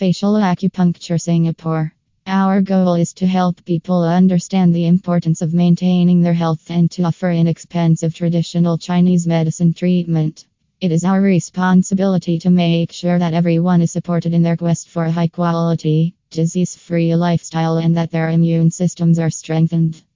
Facial Acupuncture Singapore. Our goal is to help people understand the importance of maintaining their health and to offer inexpensive traditional Chinese medicine treatment. It is our responsibility to make sure that everyone is supported in their quest for a high quality, disease free lifestyle and that their immune systems are strengthened.